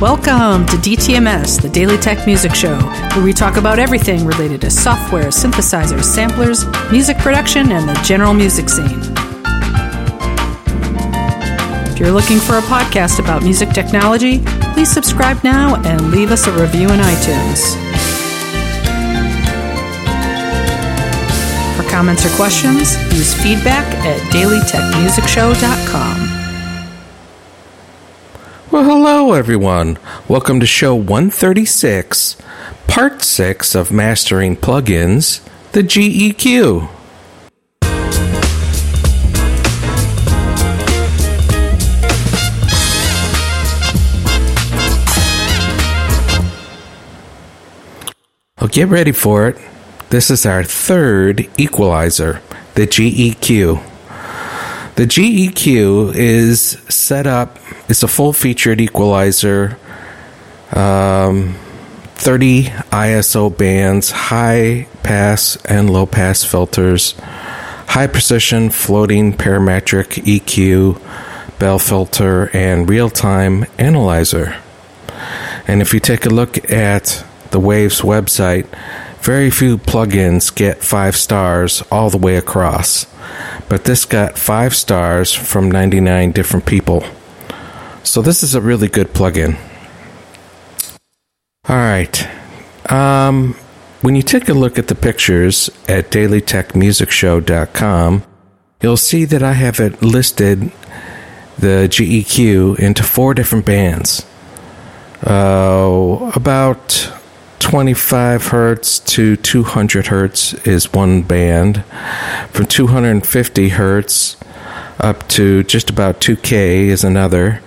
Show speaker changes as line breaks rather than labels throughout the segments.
Welcome to DTMS, the Daily Tech Music Show, where we talk about everything related to software, synthesizers, samplers, music production, and the general music scene. If you're looking for a podcast about music technology, please subscribe now and leave us a review in iTunes. For comments or questions, use feedback at dailytechmusicshow.com.
Well, hello, everyone. Welcome to show 136, part 6 of Mastering Plugins, the GEQ. Well, get ready for it. This is our third equalizer, the GEQ. The GEQ is set up, it's a full featured equalizer, um, 30 ISO bands, high pass and low pass filters, high precision floating parametric EQ, bell filter, and real time analyzer. And if you take a look at the Waves website, very few plugins get five stars all the way across but this got five stars from 99 different people. So this is a really good plugin. All right. Um, when you take a look at the pictures at dailytechmusicshow.com, you'll see that I have it listed the GEQ into four different bands. Uh, about 25 hertz to 200 hertz is one band. From 250 hertz up to just about 2K is another.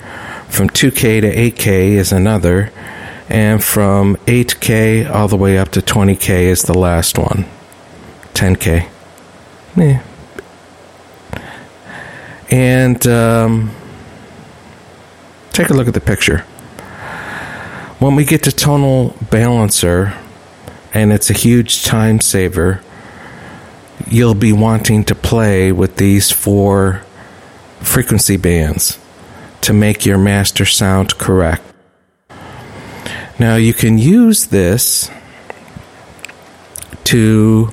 From 2K to 8K is another. And from 8K all the way up to 20K is the last one. 10K. Yeah. And um, take a look at the picture. When we get to tonal balancer, and it's a huge time saver, you'll be wanting to play with these four frequency bands to make your master sound correct. Now, you can use this to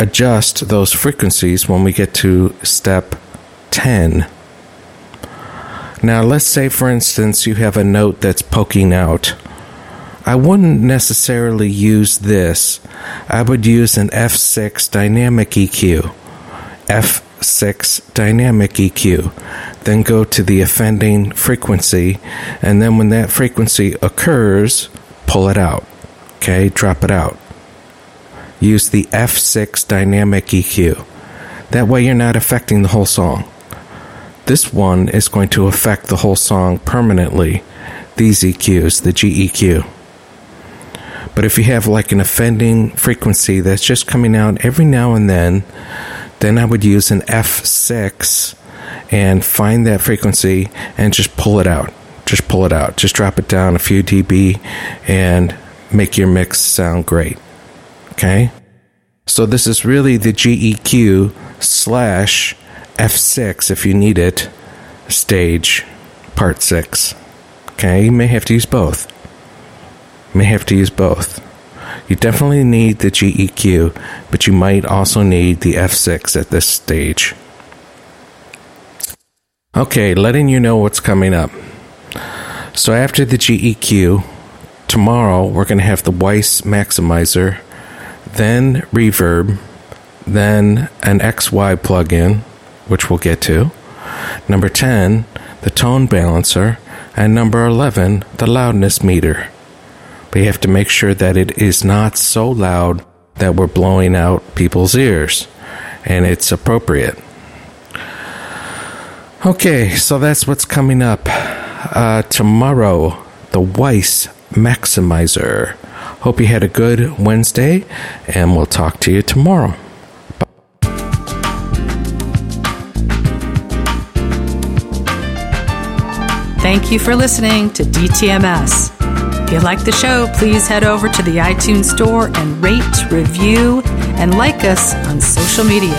adjust those frequencies when we get to step 10. Now, let's say, for instance, you have a note that's poking out. I wouldn't necessarily use this. I would use an F6 dynamic EQ. F6 dynamic EQ. Then go to the offending frequency, and then when that frequency occurs, pull it out. Okay, drop it out. Use the F6 dynamic EQ. That way, you're not affecting the whole song. This one is going to affect the whole song permanently, these EQs, the GEQ. But if you have like an offending frequency that's just coming out every now and then, then I would use an F6 and find that frequency and just pull it out. Just pull it out. Just drop it down a few dB and make your mix sound great. Okay? So this is really the GEQ slash F6 if you need it, stage part 6. Okay, you may have to use both. You may have to use both. You definitely need the GEQ, but you might also need the F6 at this stage. Okay, letting you know what's coming up. So after the GEQ, tomorrow we're going to have the Weiss Maximizer, then Reverb, then an XY plugin, which we'll get to. Number 10, the tone balancer. And number 11, the loudness meter. You have to make sure that it is not so loud that we're blowing out people's ears. And it's appropriate. Okay, so that's what's coming up. Uh, tomorrow, the Weiss Maximizer. Hope you had a good Wednesday, and we'll talk to you tomorrow.
Thank you for listening to DTMS. If you like the show, please head over to the iTunes Store and rate, review, and like us on social media.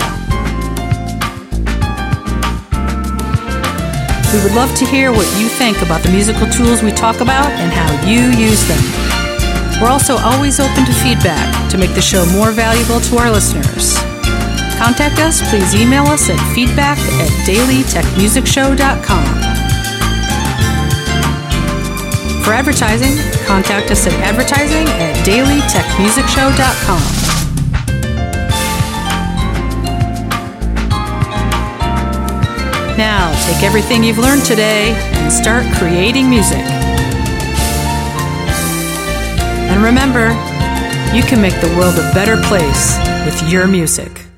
We would love to hear what you think about the musical tools we talk about and how you use them. We're also always open to feedback to make the show more valuable to our listeners. Contact us, please email us at feedback at dailytechmusicshow.com. For advertising, contact us at advertising at dailytechmusicshow.com. Now, take everything you've learned today and start creating music. And remember, you can make the world a better place with your music.